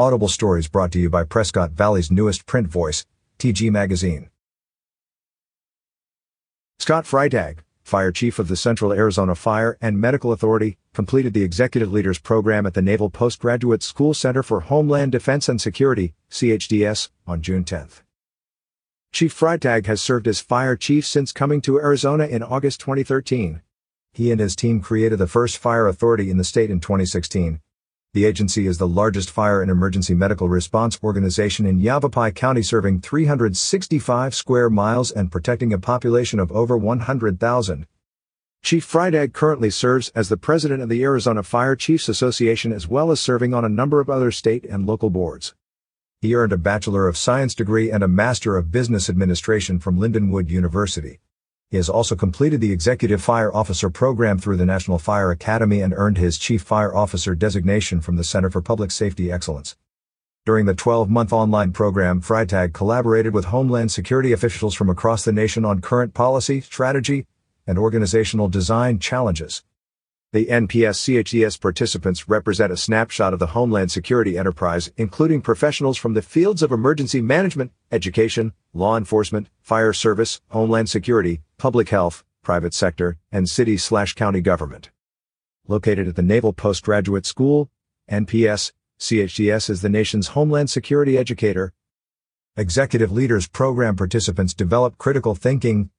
Audible Stories brought to you by Prescott Valley's newest print voice, TG Magazine. Scott Freitag, Fire Chief of the Central Arizona Fire and Medical Authority, completed the Executive Leaders Program at the Naval Postgraduate School Center for Homeland Defense and Security, CHDS, on June 10. Chief Freitag has served as fire chief since coming to Arizona in August 2013. He and his team created the first fire authority in the state in 2016 the agency is the largest fire and emergency medical response organization in Yavapai County serving 365 square miles and protecting a population of over 100,000. Chief Freitag currently serves as the president of the Arizona Fire Chiefs Association as well as serving on a number of other state and local boards. He earned a Bachelor of Science degree and a Master of Business Administration from Lindenwood University. He has also completed the Executive Fire Officer program through the National Fire Academy and earned his Chief Fire Officer designation from the Center for Public Safety Excellence. During the 12-month online program, Freitag collaborated with Homeland Security officials from across the nation on current policy, strategy, and organizational design challenges. The NPS-CHDS participants represent a snapshot of the Homeland Security enterprise, including professionals from the fields of emergency management, education, law enforcement, fire service, homeland security, public health, private sector, and city-slash-county government. Located at the Naval Postgraduate School, NPS, CHDS is the nation's homeland security educator. Executive Leaders Program participants develop critical thinking,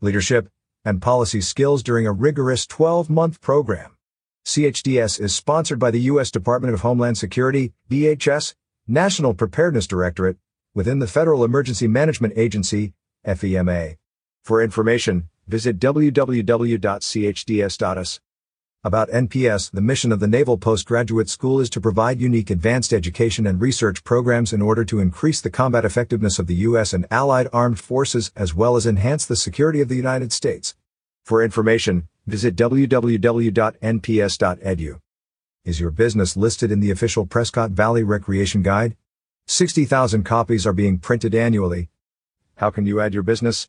leadership, and policy skills during a rigorous 12-month program. CHDS is sponsored by the U.S. Department of Homeland Security, DHS, National Preparedness Directorate, within the Federal Emergency Management Agency, FEMA. For information, visit www.chds.us. About NPS, the mission of the Naval Postgraduate School is to provide unique advanced education and research programs in order to increase the combat effectiveness of the U.S. and allied armed forces as well as enhance the security of the United States. For information, visit www.nps.edu. Is your business listed in the official Prescott Valley Recreation Guide? 60,000 copies are being printed annually. How can you add your business?